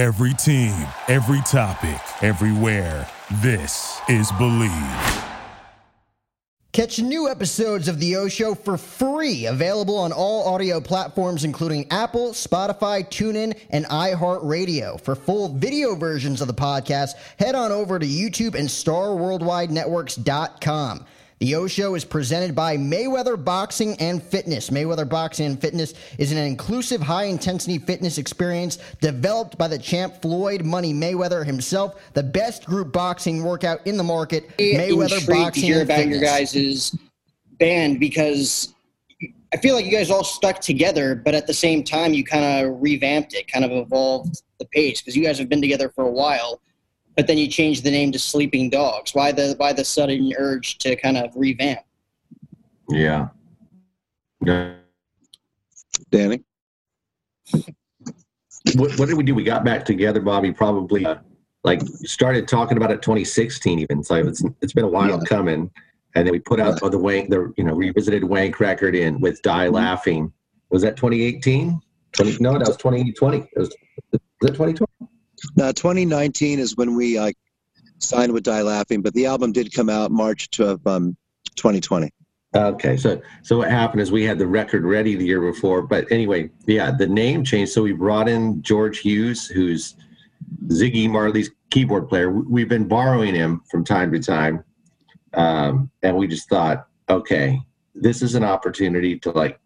Every team, every topic, everywhere. This is Believe. Catch new episodes of The O Show for free, available on all audio platforms, including Apple, Spotify, TuneIn, and iHeartRadio. For full video versions of the podcast, head on over to YouTube and StarWorldWideNetworks.com. The O Show is presented by Mayweather Boxing and Fitness. Mayweather Boxing and Fitness is an inclusive, high intensity fitness experience developed by the champ Floyd Money Mayweather himself, the best group boxing workout in the market. Mayweather Boxing to hear and about Fitness. your guys' band because I feel like you guys all stuck together, but at the same time, you kind of revamped it, kind of evolved the pace because you guys have been together for a while. But then you changed the name to Sleeping Dogs. Why the why the sudden urge to kind of revamp? Yeah. Yeah. Danny? What, what did we do? We got back together, Bobby, probably uh, like started talking about it 2016 even. So it's, it's been a while Yeah. coming. And then we put out the Wank, the, you know, revisited Wank record in with Die Mm-hmm. Laughing. Was that 2018? 20, no, that was 2020. It was, was that 2020? Now, 2019 is when we uh, signed with Die Laughing, but the album did come out March of um, 2020. Okay, so so what happened is we had the record ready the year before, but anyway, yeah, the name changed. So we brought in George Hughes, who's Ziggy Marley's keyboard player. We- We've been borrowing him from time to time, um, and we just thought, okay, this is an opportunity to like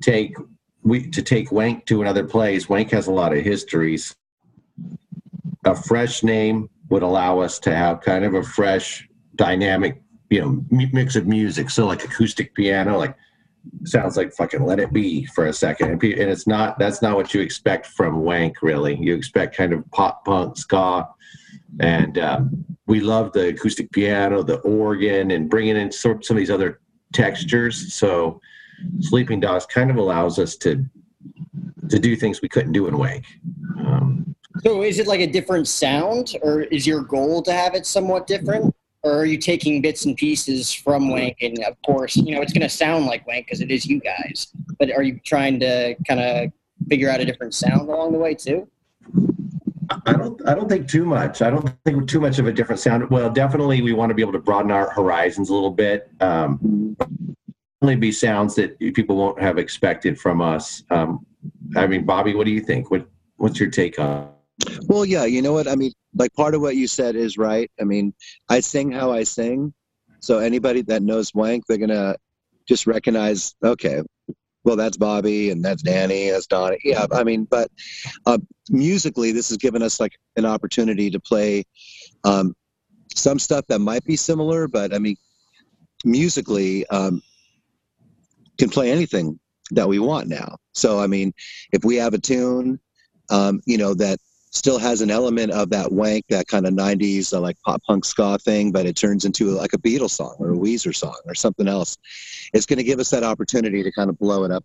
take we to take Wank to another place. Wank has a lot of histories. A fresh name would allow us to have kind of a fresh, dynamic you know mix of music. So like acoustic piano like sounds like fucking let it be for a second. And, it's not that's not what you expect from wank really. You expect kind of pop punk ska. And um, we love the acoustic piano the organ and bringing in sort some of these other textures. So sleeping dogs kind of allows us to to do things we couldn't do in wank So is it like a different sound, or is your goal to have it somewhat different? Or are you taking bits and pieces from Wank? And of course, you know, it's going to sound like Wank because it is you guys. But are you trying to kind of figure out a different sound along the way too? I don't. I don't think too much. I don't think too much of a different sound. Well, definitely, we want to be able to broaden our horizons a little bit. Um, definitely be sounds that people won't have expected from us. Um, I mean, Bobby, what do you think? What What's your take on? Well, yeah, you know what? I mean, like part of what you said is right. I mean, I sing how I sing. So anybody that knows Wank, they're going to just recognize, okay, well, that's Bobby and that's Danny, that's Donnie. Yeah, I mean, but uh, musically, this has given us like an opportunity to play um, some stuff that might be similar, but I mean, musically, um, can play anything that we want now. So, I mean, if we have a tune, um, you know, that still has an element of that wank, that kind of 90s uh, like pop punk ska thing, but it turns into like a Beatles song or a Weezer song or something else. It's going to give us that opportunity to kind of blow it up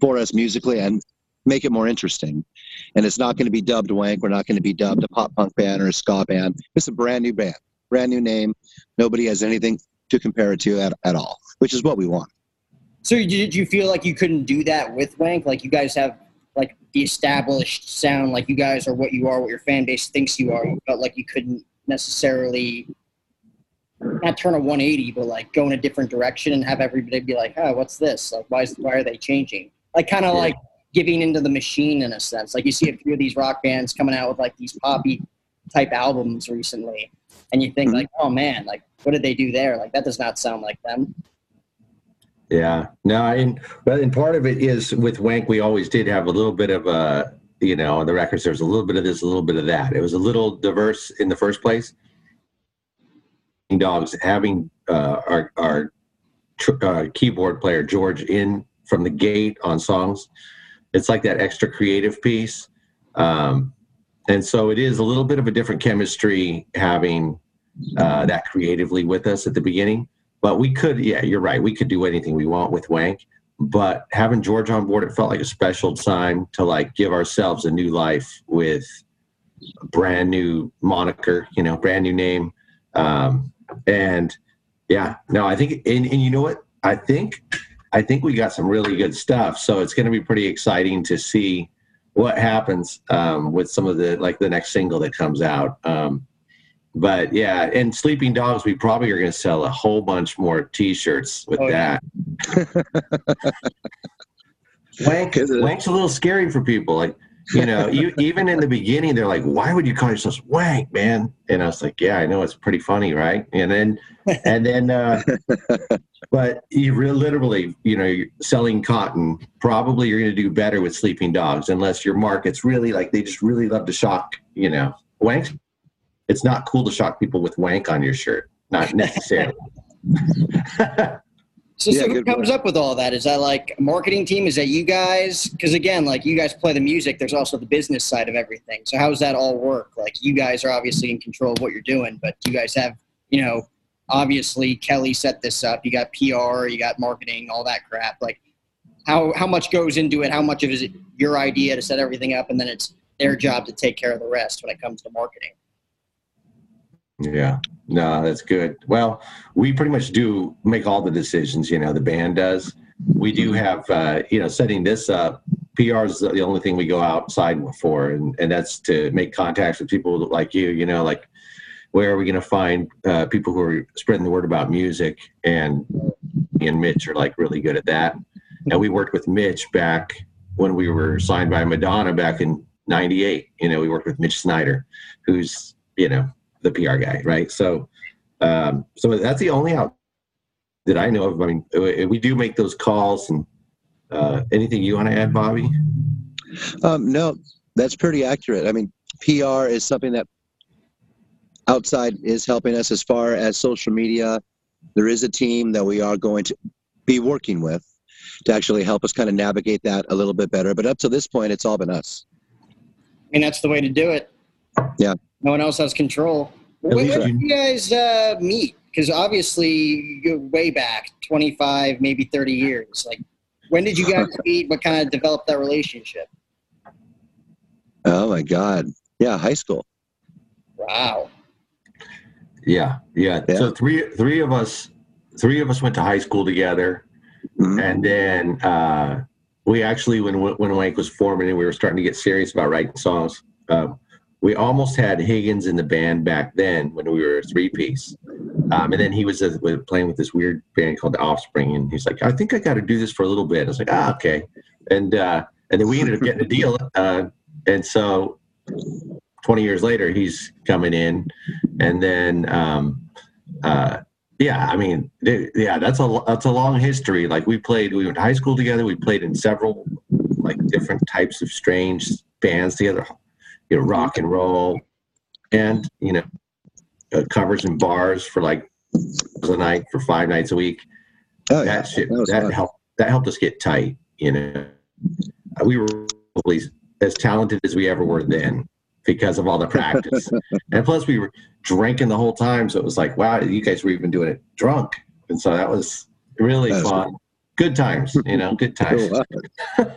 for us musically and make it more interesting. And it's not going to be dubbed wank. We're not going to be dubbed a pop punk band or a ska band. It's a brand new band, brand new name. Nobody has anything to compare it to at, at all, which is what we want. So did you feel like you couldn't do that with Wank? Like you guys have like the established sound, like you guys are what you are, what your fan base thinks you are. You felt like you couldn't necessarily not turn a 180, but like go in a different direction and have everybody be like, "Oh, what's this? Like, why is why are they changing?" Like, kind of Yeah. like giving into the machine in a sense. Like you see a few of these rock bands coming out with like these poppy type albums recently, and you think Mhm. like, "Oh man, like what did they do there? Like that does not sound like them." Yeah, no, and but and part of it is with Wank, we always did have a little bit of a, you know, on the records there's a little bit of this, a little bit of that. It was a little diverse in the first place. Dogs having uh, our our uh, keyboard player George in from the gate on songs, it's like that extra creative piece, um, and so it is a little bit of a different chemistry having uh, that creatively with us at the beginning. But we could, yeah, you're right. We could do anything we want with Wank. But having George on board, it felt like a special time to like give ourselves a new life with a brand new moniker, you know, brand new name. Um, and yeah, no, I think, and, and you know what? I think, I think we got some really good stuff. So it's going to be pretty exciting to see what happens um, with some of the like the next single that comes out. Um, but yeah, and Sleeping Dogs, we probably are going to sell a whole bunch more T-shirts with Oh, that. Wank, wank's a little scary for people. Like, you know, you, even in the beginning, they're like, "Why would you call yourself Wank, man?" And I was like, "Yeah, I know it's pretty funny, right?" And then, and then, uh, but you re- literally, you know, you're selling cotton. Probably you're going to do better with Sleeping Dogs, unless your market's really like they just really love to shock. You know, Wank. It's not cool to shock people with Wank on your shirt. Not necessarily. So, Yeah, so who comes point. up with all that? Is that like a marketing team? Is that you guys? Because again, like you guys play the music, there's also the business side of everything. So how does that all work? Like you guys are obviously in control of what you're doing, but you guys have, you know, obviously Kelly set this up. You got PR, you got marketing, all that crap. Like how how much goes into it? How much of it is it your idea to set everything up, and then it's their job to take care of the rest when it comes to marketing? Yeah, no, that's good. Well, we pretty much do make all the decisions. You know, the band does. We do have, uh, you know, setting this up. PR is the only thing we go outside for, and and that's to make contacts with people like you. You know, like where are we going to find uh, people who are spreading the word about music? And me and Mitch are like really good at that. And we worked with Mitch back when we were signed by Madonna back in '98. You know, we worked with Mitch Snyder, who's you know the PR guy, right? So, um, so that's the only out that I know of. I mean, we do make those calls. And uh, anything you want to add, Bobby? Um, no, that's pretty accurate. I mean, PR is something that outside is helping us as far as social media. There is a team that we are going to be working with to actually help us kind of navigate that a little bit better. But up to this point, it's all been us. I mean, that's the way to do it. Yeah. No one else has control. At When, when did you- you guys uh, meet? Because obviously, you go way back 25, maybe 30 years. Like, when did you guys meet? What kind of developed that relationship? Oh my God. Yeah, high school. Wow. Yeah, yeah. Yeah. So three three of us three of us went to high school together, Mhm. and then uh, we actually when when Wank was forming and we were starting to get serious about writing songs. Um, we almost had Higgins in the band back then when we were a three piece, um, and then he was uh, playing with this weird band called The Offspring, and he's like, "I think I got to do this for a little bit." I was like, "Ah, okay," and uh, and then we ended up getting a deal, uh, and so 20 years later he's coming in. And then um uh yeah i mean th- yeah that's a that's a long history. Like we played we went to high school together. We played in several like different types of strange bands together you know rock and roll and you know uh, covers in bars for like a night for five nights a week. Oh, yeah. that shit That was that helped that helped us get tight you know. Uh, we were probably as talented as we ever were then because of all the practice. And plus we were drinking the whole time so it was like wow you guys were even doing it drunk. And so that was really That's fun. good times you know good times.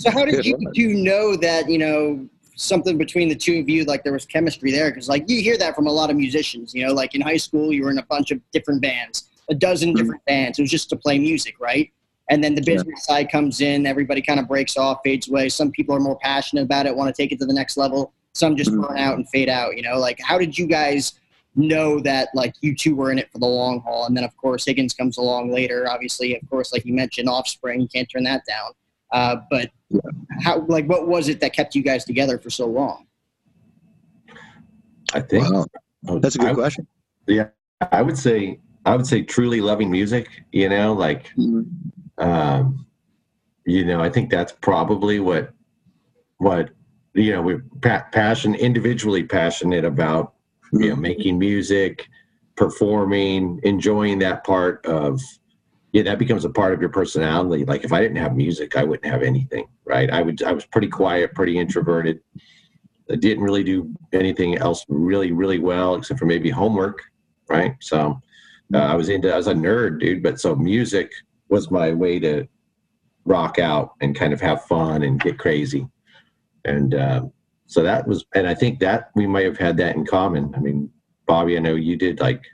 So, how did Good you one. two know that, you know, something between the two of you, like there was chemistry there? Because, like, you hear that from a lot of musicians, you know, like in high school, you were in a bunch of different bands, a dozen different bands. It was just to play music, right? And then the Yeah. business side comes in, everybody kind of breaks off, fades away. Some people are more passionate about it, want to take it to the next level. Some just Mhm. burn out and fade out, you know? Like, how did you guys know that, like, you two were in it for the long haul? And then, of course, Higgins comes along later. Obviously, of course, like you mentioned, Offspring, can't turn that down. Uh, but how, like, what was it that kept you guys together for so long? i think Wow. That's a good I, question. Yeah, I would say i would say truly loving music you know like Mhm. um, you know, I think that's probably what what you know we're pa- passion individually passionate about you know making music, performing, enjoying that part of yeah that becomes a part of your personality. Like if I didn't have music, I wouldn't have anything, right? I would I was pretty quiet, pretty introverted. I didn't really do anything else really really well except for maybe homework, right? So uh, I was into I was a nerd, dude. But so music was my way to rock out and kind of have fun and get crazy. And uh, so that was, and I think that we might have had that in common. I mean, Bobby, I know you did like,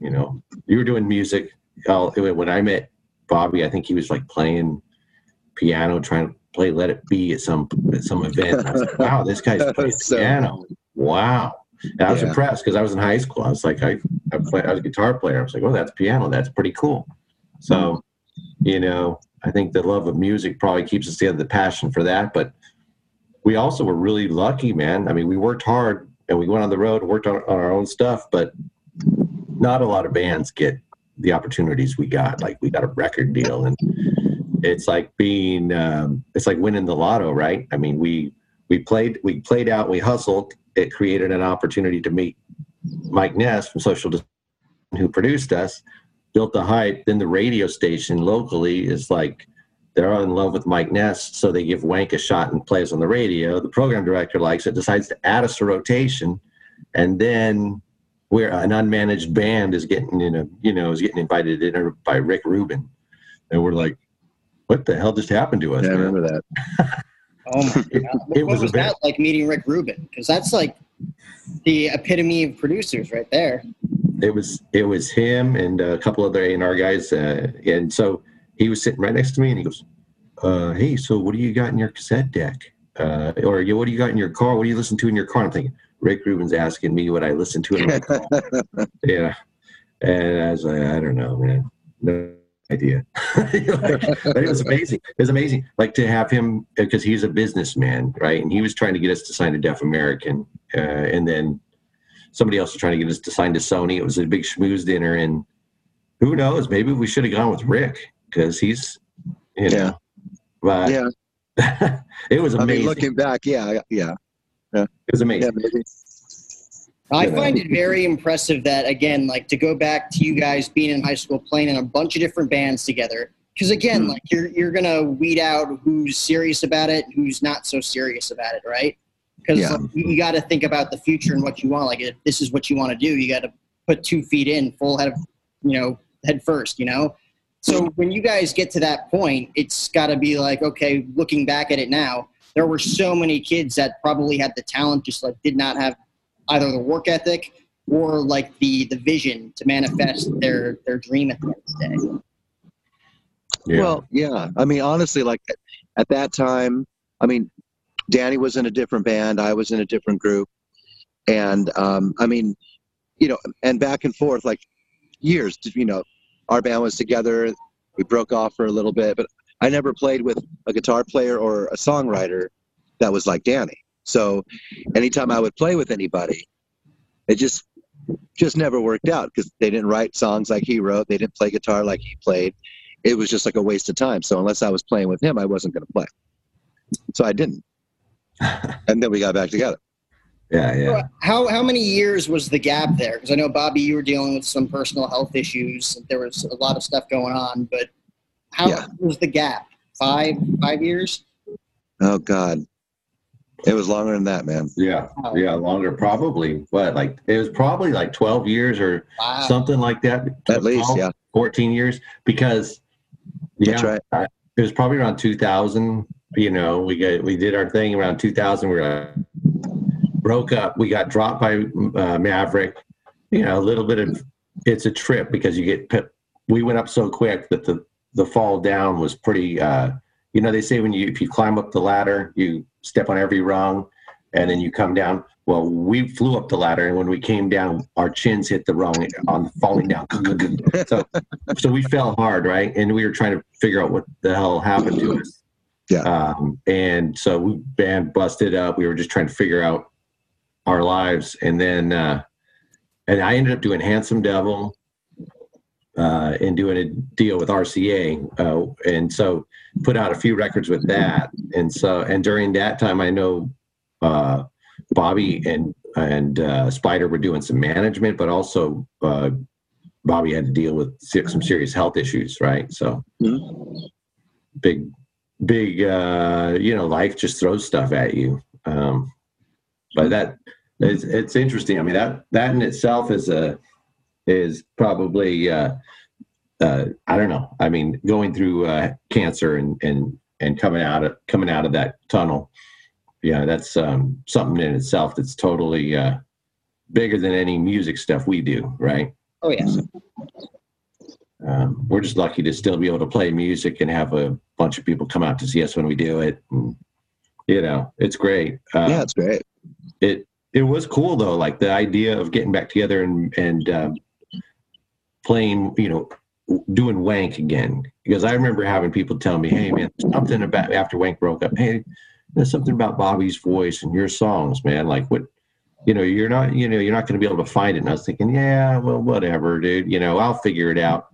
you know, you were doing music. Uh, when I met Bobby, I think he was like playing piano, trying to play Let It Be at some at some event. I was like, wow, this guy's playing So- piano. Wow. And I was Yeah. impressed because I was in high school. I was like, I, I, play, I was a guitar player. I was like, oh, that's piano. That's pretty cool. So, you know, I think the love of music probably keeps us together, the passion for that. But we also were really lucky, man. I mean, we worked hard and we went on the road worked on, on our own stuff, but not a lot of bands get the opportunities we got. Like we got a record deal and it's like being, um, it's like winning the lotto, right? I mean, we, we played, we played out, we hustled. It created an opportunity to meet Mike Ness from Social who produced us, built the hype. Then the radio station locally is like, they're in love with Mike Ness, so they give Wank a shot and plays on the radio. The program director likes it, decides to add us to rotation, and then where an unmanaged band is getting you know you know is getting invited to dinner by Rick Rubin, and we're like, what the hell just happened to us? Yeah, I remember that. Oh my god! it what was, was, that like meeting Rick Rubin? Because that's like the epitome of producers right there. it was it was him and a couple other A and R guys, uh, and so he was sitting right next to me, and he goes, uh, "Hey, so what do you got in your cassette deck? Uh, or what do you got in your car? What do you listen to in your car?" I'm thinking Rick Rubin's asking me what I listen to in my car. yeah, and I was like, I don't know, man, no idea. but it was amazing. It was amazing, like to have him because he's a businessman, right? And he was trying to get us to sign to Def American, uh, and then somebody else was trying to get us to sign to Sony. It was a big schmooze dinner, and who knows? Maybe we should have gone with Rick because he's, you know, Yeah. but yeah, it was amazing. I mean, looking back, yeah, yeah, it was yeah, amazing. maybe. I find it very impressive that again, like to go back to you guys being in high school, playing in a bunch of different bands together. Because again, Mhm. like you're you're gonna weed out who's serious about it, who's not so serious about it, right? Because Yeah. you, you got to think about the future and what you want. Like if this is what you want to do, you got to put two feet in, full head of, you know, head first. You know. So when you guys get to that point, it's got to be like, okay, looking back at it now, there were so many kids that probably had the talent, just like did not have either the work ethic or like the the vision to manifest their their dream at the end of the day. Yeah. Well, yeah. I mean, honestly, like at, at that time, I mean, Danny was in a different band. I was in a different group, and um, I mean, you know, and back and forth, like years. You know, our band was together. We broke off for a little bit, but I never played with a guitar player or a songwriter that was like Danny. So, anytime I would play with anybody, it just just never worked out because they didn't write songs like he wrote. They didn't play guitar like he played it was just like a waste of time. So unless I was playing with him, I wasn't going to play. So I didn't. and then we got back together. yeah, yeah. How how many years was the gap there? Because I know Bobby, you were dealing with some personal health issues. There was a lot of stuff going on, but how Yeah. was the gap? Five five years? Oh God, it was longer than that, man. Yeah, Wow. yeah, longer probably. But like it was probably like 12 years or Wow. something like that. At least, yeah. 14 years because yeah, That's right. I- it was probably around 2000. You know, we got we did our thing around 2000. We were, broke up. We got dropped by uh, Maverick. You know, a little bit of it's a trip because you get we went up so quick that the the fall down was pretty. Uh, you know, they say when you if you climb up the ladder, you step on every rung, and then you come down. Well, we flew up the ladder, and when we came down, our chins hit the rung on falling down. so, so we fell hard, right? And we were trying to figure out what the hell happened to us. Yeah. Um, and so we band busted up. We were just trying to figure out our lives, and then uh, and I ended up doing Handsome Devil, uh, and doing a deal with RCA, uh, and so put out a few records with that. And so and during that time, I know uh, Bobby and and uh, Spider were doing some management, but also uh, Bobby had to deal with some serious health issues, right? So big, big, uh, you know, life just throws stuff at you. Um, but that it's, it's interesting. I mean, that that in itself is a is probably uh, uh, I don't know. I mean, going through uh, cancer and and and coming out of coming out of that tunnel, yeah, that's um, something in itself that's totally uh, bigger than any music stuff we do, right? Oh yes. um, we're just lucky to still be able to play music and have a bunch of people come out to see us when we do it. And, you know, it's great. Uh, yeah, it's great. It it was cool though, like the idea of getting back together and and um, playing, you know, doing Wank again. Because I remember having people tell me, "Hey, man, something about after Wank broke up. Hey, there's something about Bobby's voice and your songs, man. Like what." You know, you're not, you know, you're not going to be able to find it. And I was thinking, yeah, well, whatever, dude. You know, I'll figure it out.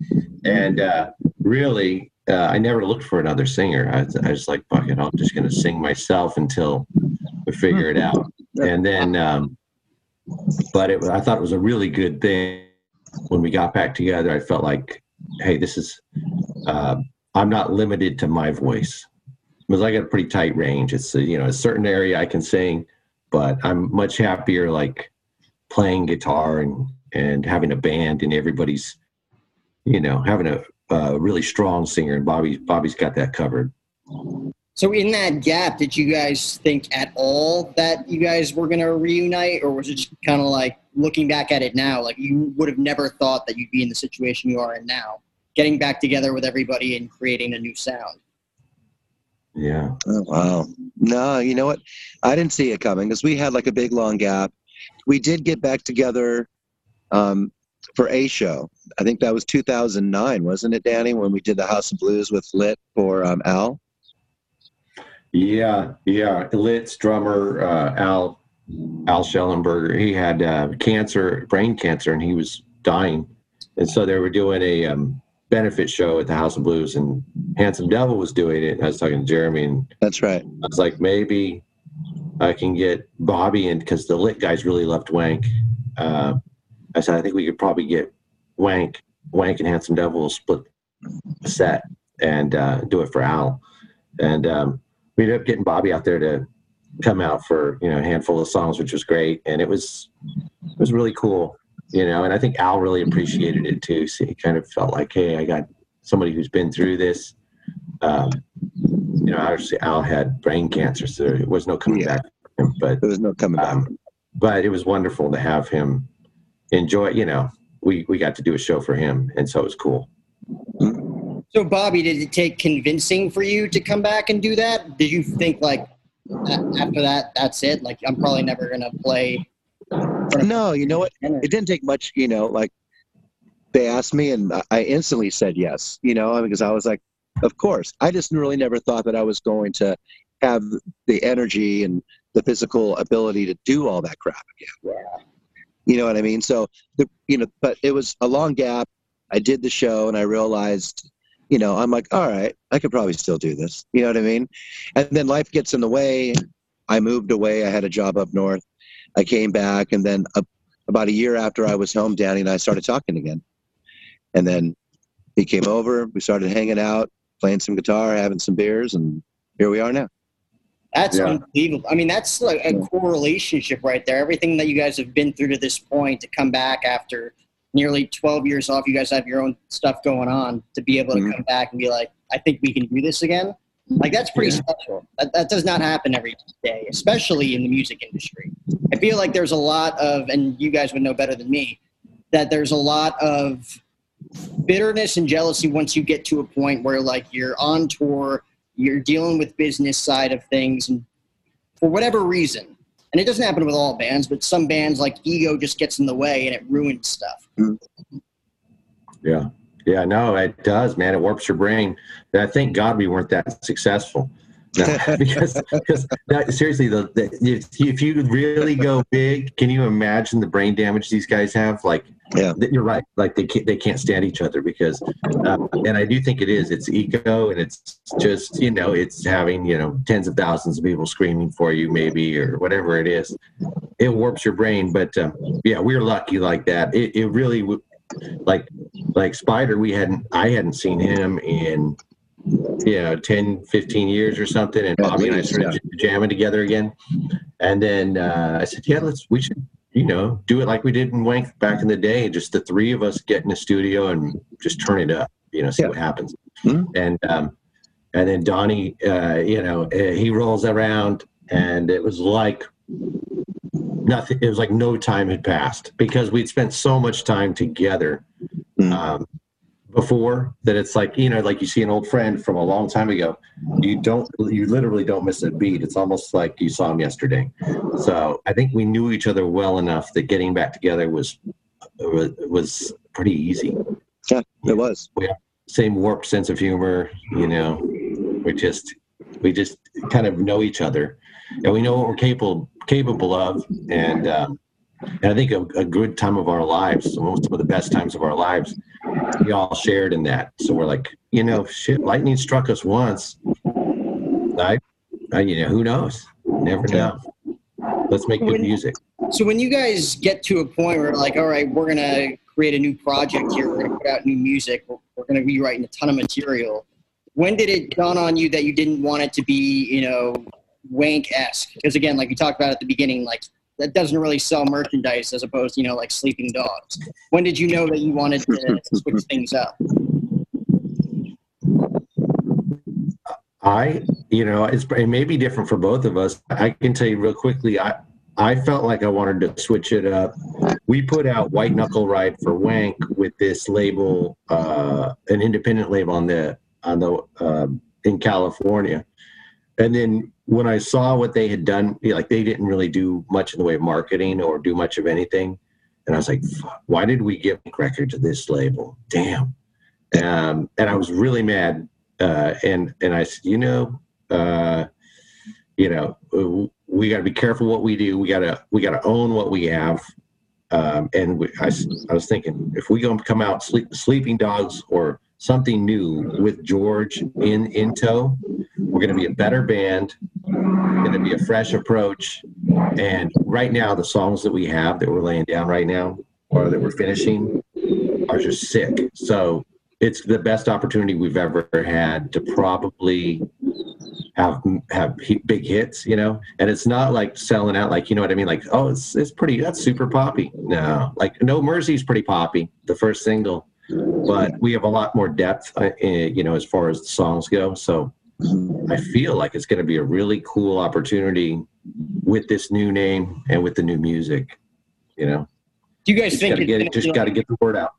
And uh, really, uh, I never looked for another singer. I, I was like, fuck it, I'm just going to sing myself until I figure it out. And then, um, but it, I thought it was a really good thing when we got back together. I felt like, hey, this is, uh, I'm not limited to my voice because I got a pretty tight range. It's a, you know a certain area I can sing, but I'm much happier like playing guitar and and having a band and everybody's, you know, having a, a really strong singer and Bobby Bobby's got that covered. So in that gap, did you guys think at all that you guys were gonna reunite, or was it just kind of like looking back at it now, like you would have never thought that you'd be in the situation you are in now, getting back together with everybody and creating a new sound? Yeah. Oh, wow. No, you know what? I didn't see it coming because we had like a big long gap. We did get back together um, for a show. I think that was 2009, wasn't it, Danny, when we did the House of Blues with Lit for um, Al? Yeah, yeah. Lit's drummer uh, Al Al Shellenberger. He had uh, cancer, brain cancer, and he was dying. And so they were doing a um, benefit show at the House of Blues, and Handsome Devil was doing it. And I was talking to Jeremy, and That's right. I was like, maybe I can get Bobby in because the lit guys really loved Wank. Uh, I said, I think we could probably get Wank, Wank and Handsome Devil will split the set and uh, do it for Al. And um, we ended up getting Bobby out there to come out for you know a handful of songs, which was great, and it was it was really cool, you know. And I think Al really appreciated it too. So he kind of felt like, hey, I got somebody who's been through this. Um, you know, obviously Al had brain cancer, so there was no coming Yeah. back. From him, but There was no coming back. um, but it was wonderful to have him enjoy. You know, we we got to do a show for him, and so it was cool. So, Bobby, did it take convincing for you to come back and do that? Did you think like a- after that, that's it? Like I'm probably never gonna play. No, you know what? It didn't take much, you know, like they asked me and I- instantly said yes, you know, because I was like, of course. I just really never thought that I was going to have the energy and the physical ability to do all that crap again. Yeah. You know what I mean? So, the, you know, but it was a long gap. I did the show and I realized, you know, I'm like, all right, I could probably still do this. You know what I mean? And then life gets in the way. I moved away. I had a job up north. I came back, and then a, about a year after I was home, Danny and I started talking again. And then he came over. We started hanging out, playing some guitar, having some beers, and here we are now. That's Yeah. unbelievable. I mean, that's like a Yeah. core relationship right there. Everything that you guys have been through to this point to come back after nearly 12 years off, you guys have your own stuff going on to be able to Mhm. come back and be like, I think we can do this again. Like, that's pretty Yeah. special. That, that does not happen every day, especially in the music industry. I feel like there's a lot of, and you guys would know better than me, that there's a lot of bitterness and jealousy once you get to a point where like you're on tour you're dealing with business side of things and for whatever reason and it doesn't happen with all bands but some bands like ego just gets in the way and it ruins stuff hmm. Yeah. Yeah, no, it does, man. It warps your brain. I thank God we weren't that successful. No, because because seriously, the, the, if, if you really go big, can you imagine the brain damage these guys have? Like, Yeah. you're right. Like they can't they can't stand each other because, uh, and I do think it is. It's ego, and it's just you know, it's having you know tens of thousands of people screaming for you, maybe or whatever it is. It warps your brain. But um, yeah, we're lucky like that. It it really like like Spider. We hadn't I hadn't seen him in you know 10 15 years or something and bobby and i started jamming together again and then uh, i said yeah let's we should you know do it like we did in wank back in the day just the three of us get in a studio and just turn it up you know see Yeah. what happens Mhm. and um and then donnie uh you know uh, he rolls around and it was like nothing it was like no time had passed because we'd spent so much time together Mhm. um before that it's like you know like you see an old friend from a long time ago you don't you literally don't miss a beat. It's almost like you saw him yesterday. So i think we knew each other well enough that getting back together was was, pretty easy. Yeah, it was. we have same warped sense of humor you know. We just we just kind of know each other and we know what we're capable capable of and um, and i think a, a good time of our lives some of the best times of our lives we all shared in that. So we're like you know shit lightning struck us once. I, I you know who knows? Never know. Let's make good music. So when you guys get to a point where like, all right, we're gonna create a new project here, we're gonna put out new music, we're, we're gonna be writing a ton of material. When did it dawn on you that you didn't want it to be, you know, wank esque? Because again, like we talked about at the beginning, like that doesn't really sell merchandise as opposed to you know like sleeping dogs. When did you know that you wanted to, switch things up? I, you know, it may be different for both of us. I can tell you real quickly. I I felt like I wanted to switch it up. We put out White Knuckle Ride for Wank with this label, uh, an independent label on the on the um, in California, and then when I saw what they had done, like they didn't really do much in the way of marketing or do much of anything, and I was like, why did we give record to this label? Damn. Um, and I was really mad uh, and and I said, you know, uh, you know, we got to be careful what we do. We gotta we gotta own what we have. Um, and we, I, I was thinking, if we gonna come out sleep, sleeping dogs or something new with George in in tow, we're gonna be a better band. Gonna be a fresh approach. And right now, the songs that we have that we're laying down right now or that we're finishing are just sick. So it's the best opportunity we've ever had to probably have have big hits, you know. And it's not like selling out, like you know what I mean. Like, oh, it's it's pretty. That's super poppy. No, like No Mercy's pretty poppy, the first single, but we have a lot more depth, uh, eh, you know, as far as the songs go. So I feel like it's going to be a really cool opportunity with this new name and with the new music. You know, Do you guys just think got to get. Just got to get the word out.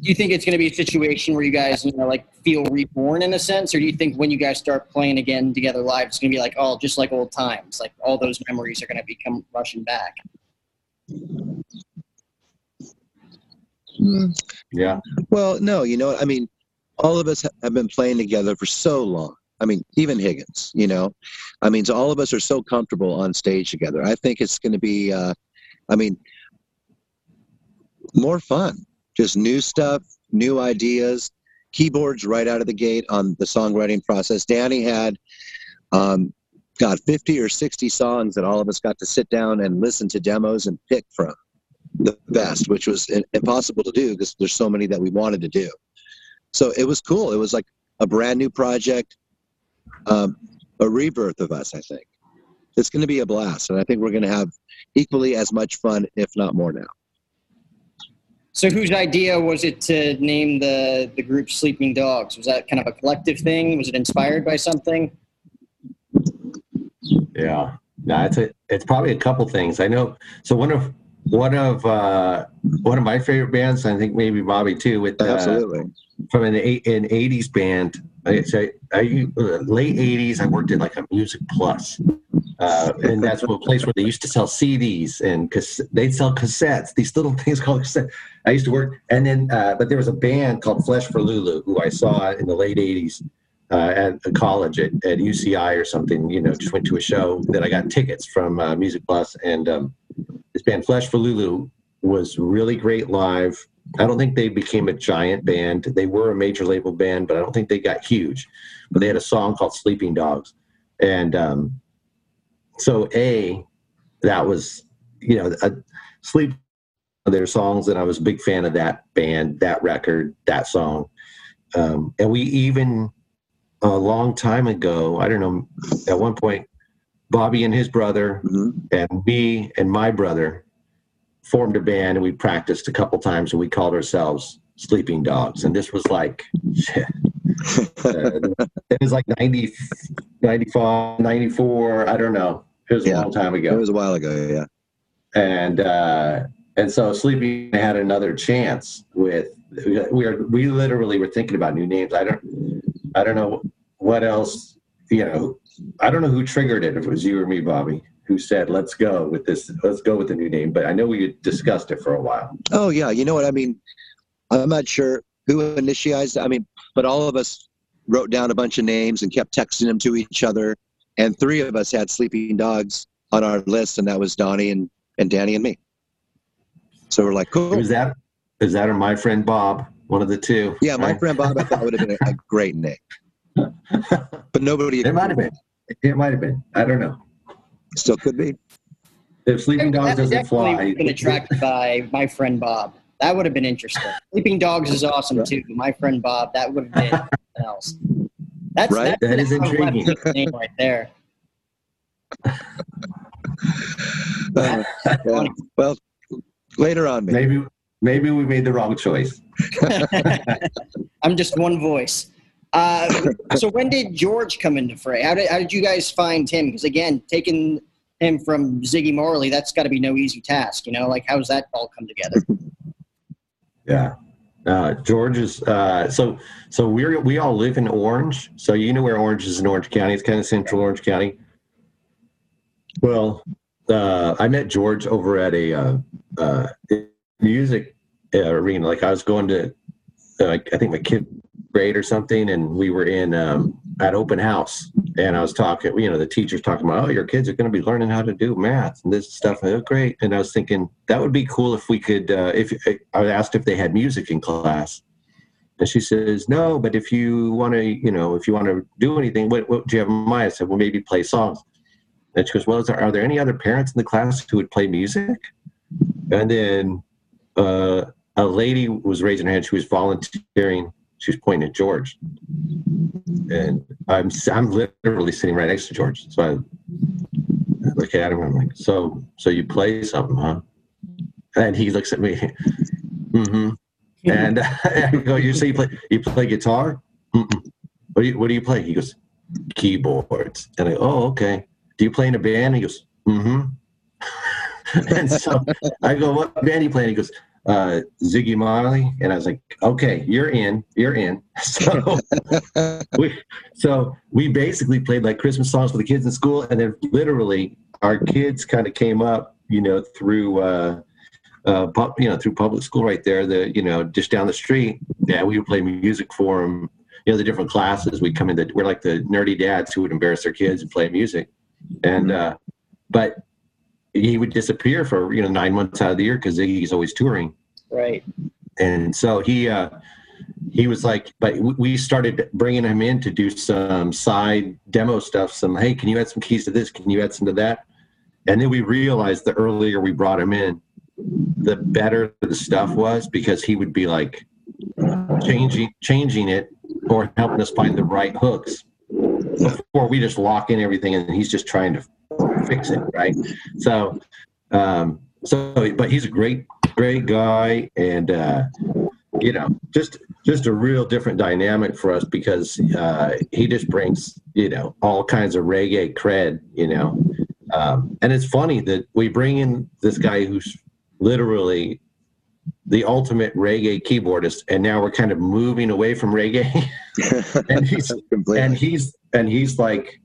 do you think it's going to be a situation where you guys, you know, like feel reborn in a sense, or do you think when you guys start playing again together live, it's going to be like, oh, just like old times, like all those memories are going to become rushing back? Yeah. Well, no, you know. I mean, all of us have been playing together for so long. I mean, even Higgins, you know, I mean, so all of us are so comfortable on stage together. I think it's going to be, uh, I mean, more fun, just new stuff, new ideas, keyboards right out of the gate on the songwriting process. Danny had, um, got 50 or 60 songs that all of us got to sit down and listen to demos and pick from the best, which was impossible to do because there's so many that we wanted to do. So it was cool. It was like a brand new project, um, a rebirth of us. I think it's going to be a blast, and I think we're going to have equally as much fun, if not more, now. So, whose idea was it to name the the group Sleeping Dogs? Was that kind of a collective thing? Was it inspired by something? Yeah, no, it's a, it's probably a couple things. I know. So one of one of uh, one of my favorite bands, I think maybe Bobby too, with uh, Absolutely. from an eight, an '80s band. I, so I, late '80s, I worked at like a Music Plus, uh, and that's a place where they used to sell CDs and cas- they'd sell cassettes. These little things called cassettes. I used to work, and then uh, but there was a band called Flesh for Lulu who I saw in the late '80s uh, at a college at, at UCI or something. You know, just went to a show that I got tickets from uh, Music Plus, and um, this band Flesh for Lulu was really great live. I don't think they became a giant band. They were a major label band, but I don't think they got huge. But they had a song called Sleeping Dogs. And um, so, A, that was, you know, a, Sleep, their songs, and I was a big fan of that band, that record, that song. Um, and we even, a long time ago, I don't know, at one point, Bobby and his brother hmm and me and my brother formed a band and we practiced a couple times and we called ourselves sleeping dogs and this was like it was like 90 95 94 i don't know it was a long time ago. It was a while ago. Yeah. and uh and so sleeping had another chance with we are we literally were thinking about new names. I don't I don't know what else. You know, I don't know who triggered it. If it was you or me, Bobby, who said let's go with this. Let's go with the new name. But I know we discussed it for a while. Oh yeah, you know what I mean. I'm not sure who initiated. I mean, but all of us wrote down a bunch of names and kept texting them to each other. And three of us had sleeping dogs on our list, and that was Donnie and, and Danny and me. So we're like, cool. Is that is that or my friend Bob? One of the two. Yeah, my friend Bob. I thought would have been a, a great name, but nobody. It might have been. It might have been. I don't know. Still could be. If Sleeping Dogs doesn't fly, been attracted by my friend Bob. That would have been interesting. Sleeping Dogs is awesome too. My friend Bob, that would have been something else. That's right. That's that is intriguing. Name right there. uh, yeah. Well, later on, maybe. maybe maybe we made the wrong choice. I'm just one voice. Uh, so when did George come into fray? How did how did you guys find him? Because again, taking him from Ziggy Marley, that's got to be no easy task. You know, like how's that all come together? Yeah. Uh, George is uh, so so we we all live in Orange, so you know where Orange is in Orange County. It's kind of central Orange County. Well, uh, I met George over at a uh, uh, music arena. Like I was going to, like I think my kid grade or something, and we were in um, at open house, and I was talking. You know, the teacher's talking about, oh, your kids are going to be learning how to do math and this stuff. And was great. And I was thinking that would be cool if we could. Uh, if I asked if they had music in class, and she says no, but if you want to, you know, if you want to do anything, what, what do you have in mind? I said, well, maybe play songs. And she goes, well, there, are there any other parents in the class who would play music? And then uh, a lady was raising her hand. She was volunteering. She was pointing at George, and I'm I'm literally sitting right next to George. So I look at him. I'm like, so so you play something, huh? And he looks at me. mm-hmm. And I go, you say you play you play guitar? Mm-mm. What do you what do you play? He goes, keyboards. And I go, oh okay. Do you play in a band? He goes, mm-hmm. and so I go, what band do you play? And he goes, uh, Ziggy Marley, and I was like, "Okay, you're in, you're in." So we, so we basically played like Christmas songs for the kids in school, and then literally our kids kind of came up, you know, through. Uh, uh, you know, through public school right there, the you know, just down the street. Yeah, we would play music for them. You know, the different classes. We'd come in. The, we're like the nerdy dads who would embarrass their kids and play music. And uh, but he would disappear for you know nine months out of the year because Ziggy's always touring. Right. And so he uh, he was like, but we started bringing him in to do some side demo stuff. Some hey, can you add some keys to this? Can you add some to that? And then we realized the earlier we brought him in, the better the stuff was because he would be like changing changing it or helping us find the right hooks before we just lock in everything and he's just trying to fix it right? So um so but he's a great great guy and uh you know just just a real different dynamic for us because uh he just brings you know all kinds of reggae cred you know? Um and it's funny that we bring in this guy who's literally the ultimate reggae keyboardist and now we're kind of moving away from reggae. And he's and he's and he's like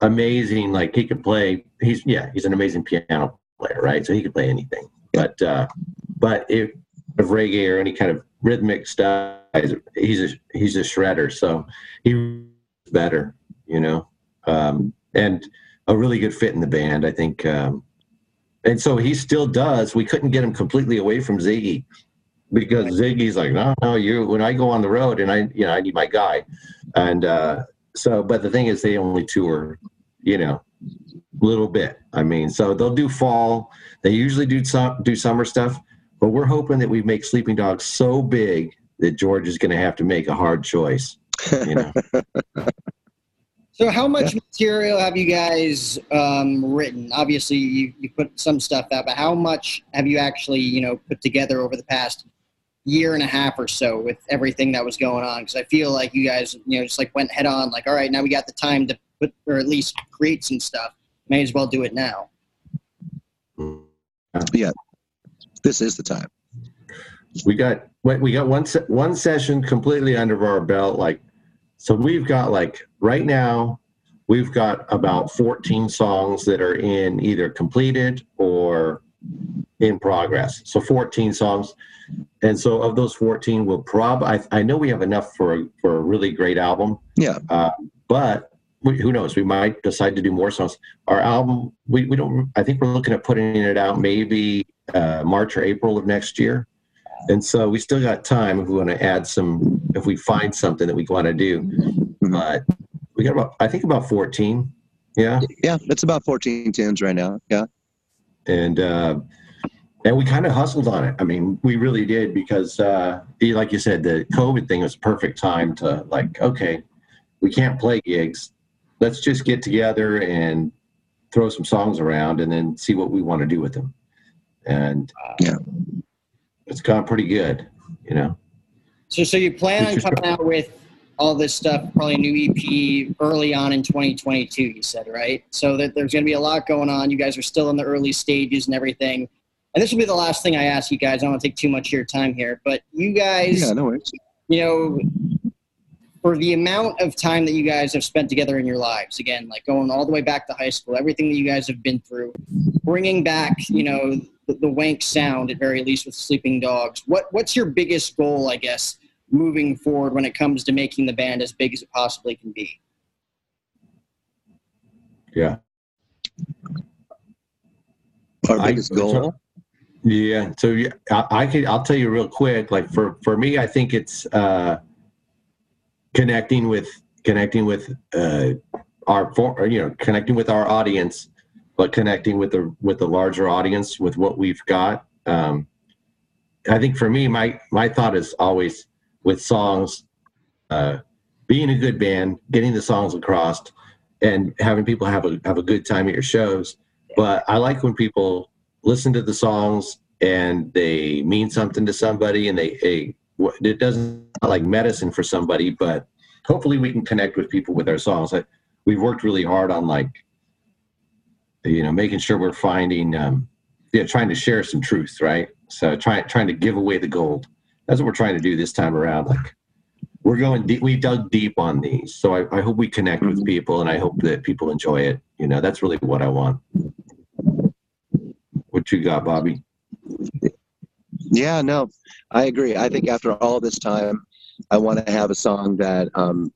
amazing. Like he could play. He's yeah, he's an amazing piano player, right? So he could play anything. But uh, but if of reggae or any kind of rhythmic stuff, he's a he's a shredder. So he's better, you know, um, and a really good fit in the band, I think. Um, and so he still does. We couldn't get him completely away from Ziggy because Ziggy's like, no, no, you. When I go on the road and I, you know, I need my guy, and uh, so, but the thing is, they only tour, you know, a little bit. I mean, so they'll do fall. They usually do some do summer stuff, but we're hoping that we make Sleeping Dogs so big that George is going to have to make a hard choice. You know. so, how much material have you guys um, written? Obviously, you you put some stuff out, but how much have you actually you know put together over the past year and a half or so with everything that was going on because I feel like you guys, you know, just like went head on, like, all right, now we got the time to put or at least create some stuff. May as well do it now. Yeah, this is the time. We got we got one one session completely under our belt. Like, so we've got like right now, we've got about 14 songs that are in either completed or in progress. So 14 songs, and so of those 14, we'll prob. I, I know we have enough for a, for a really great album. Yeah. Uh, but we, who knows? We might decide to do more songs. Our album, we, we don't. I think we're looking at putting it out maybe uh, March or April of next year. And so we still got time if we want to add some, if we find something that we want to do. Mm-hmm. But we got about, I think about 14. Yeah. Yeah, it's about 14 tunes right now. Yeah. And, uh, and we kind of hustled on it. I mean, we really did because, uh, like you said, the COVID thing was a perfect time to like, okay, we can't play gigs. Let's just get together and throw some songs around and then see what we want to do with them. And Yeah. it's gone pretty good, you know. So, so you plan on coming out with all this stuff, probably a new EP early on in 2022. You said right. So that there's going to be a lot going on. You guys are still in the early stages and everything. And this will be the last thing I ask you guys. I don't want to take too much of your time here, but you guys, Yeah, no worries. you know, for the amount of time that you guys have spent together in your lives, again, like going all the way back to high school, everything that you guys have been through, bringing back, you know, the, the wank sound at very least with Sleeping Dogs. What what's your biggest goal, I guess, moving forward when it comes to making the band as big as it possibly can be? Yeah. Our I- biggest goal. Yeah. So yeah, I, I can. I'll tell you real quick. Like for for me, I think it's uh, connecting with connecting with uh, our for you know connecting with our audience, but connecting with the with the larger audience with what we've got. Um, I think for me, my my thought is always with songs, uh, being a good band, getting the songs across, and having people have a have a good time at your shows. But I like when people listen to the songs and they mean something to somebody and they, they it doesn't like medicine for somebody but hopefully we can connect with people with our songs. I, we've worked really hard on like you know making sure we're finding um yeah trying to share some truth right? So trying trying to give away the gold that's what we're trying to do this time around like we're going deep we dug deep on these so i, I hope we connect with people and i hope that people enjoy it you know that's really what i want what you got bobby Yeah, no, I agree. I think after all this time, I want to have a song that um,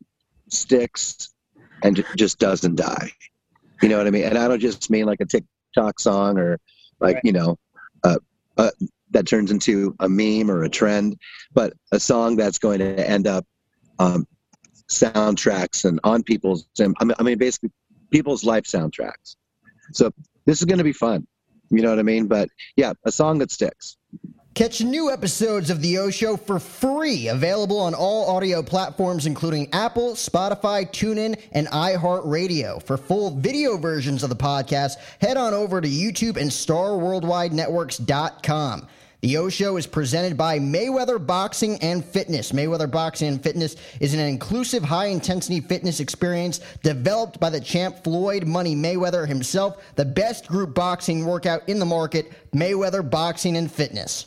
sticks and just doesn't die. You know what I mean? And I don't just mean like a TikTok song or like, Right. you know, uh, uh, that turns into a meme or a trend, but a song that's going to end up um, soundtracks and on people's, I mean, basically people's life soundtracks. So this is going to be fun. You know what I mean? But yeah, a song that sticks. Catch new episodes of The O Show for free, available on all audio platforms, including Apple, Spotify, TuneIn, and iHeartRadio. For full video versions of the podcast, head on over to YouTube and StarWorldWideNetworks.com. The O Show is presented by Mayweather Boxing and Fitness. Mayweather Boxing and Fitness is an inclusive, high intensity fitness experience developed by the champ Floyd Money Mayweather himself, the best group boxing workout in the market, Mayweather Boxing and Fitness.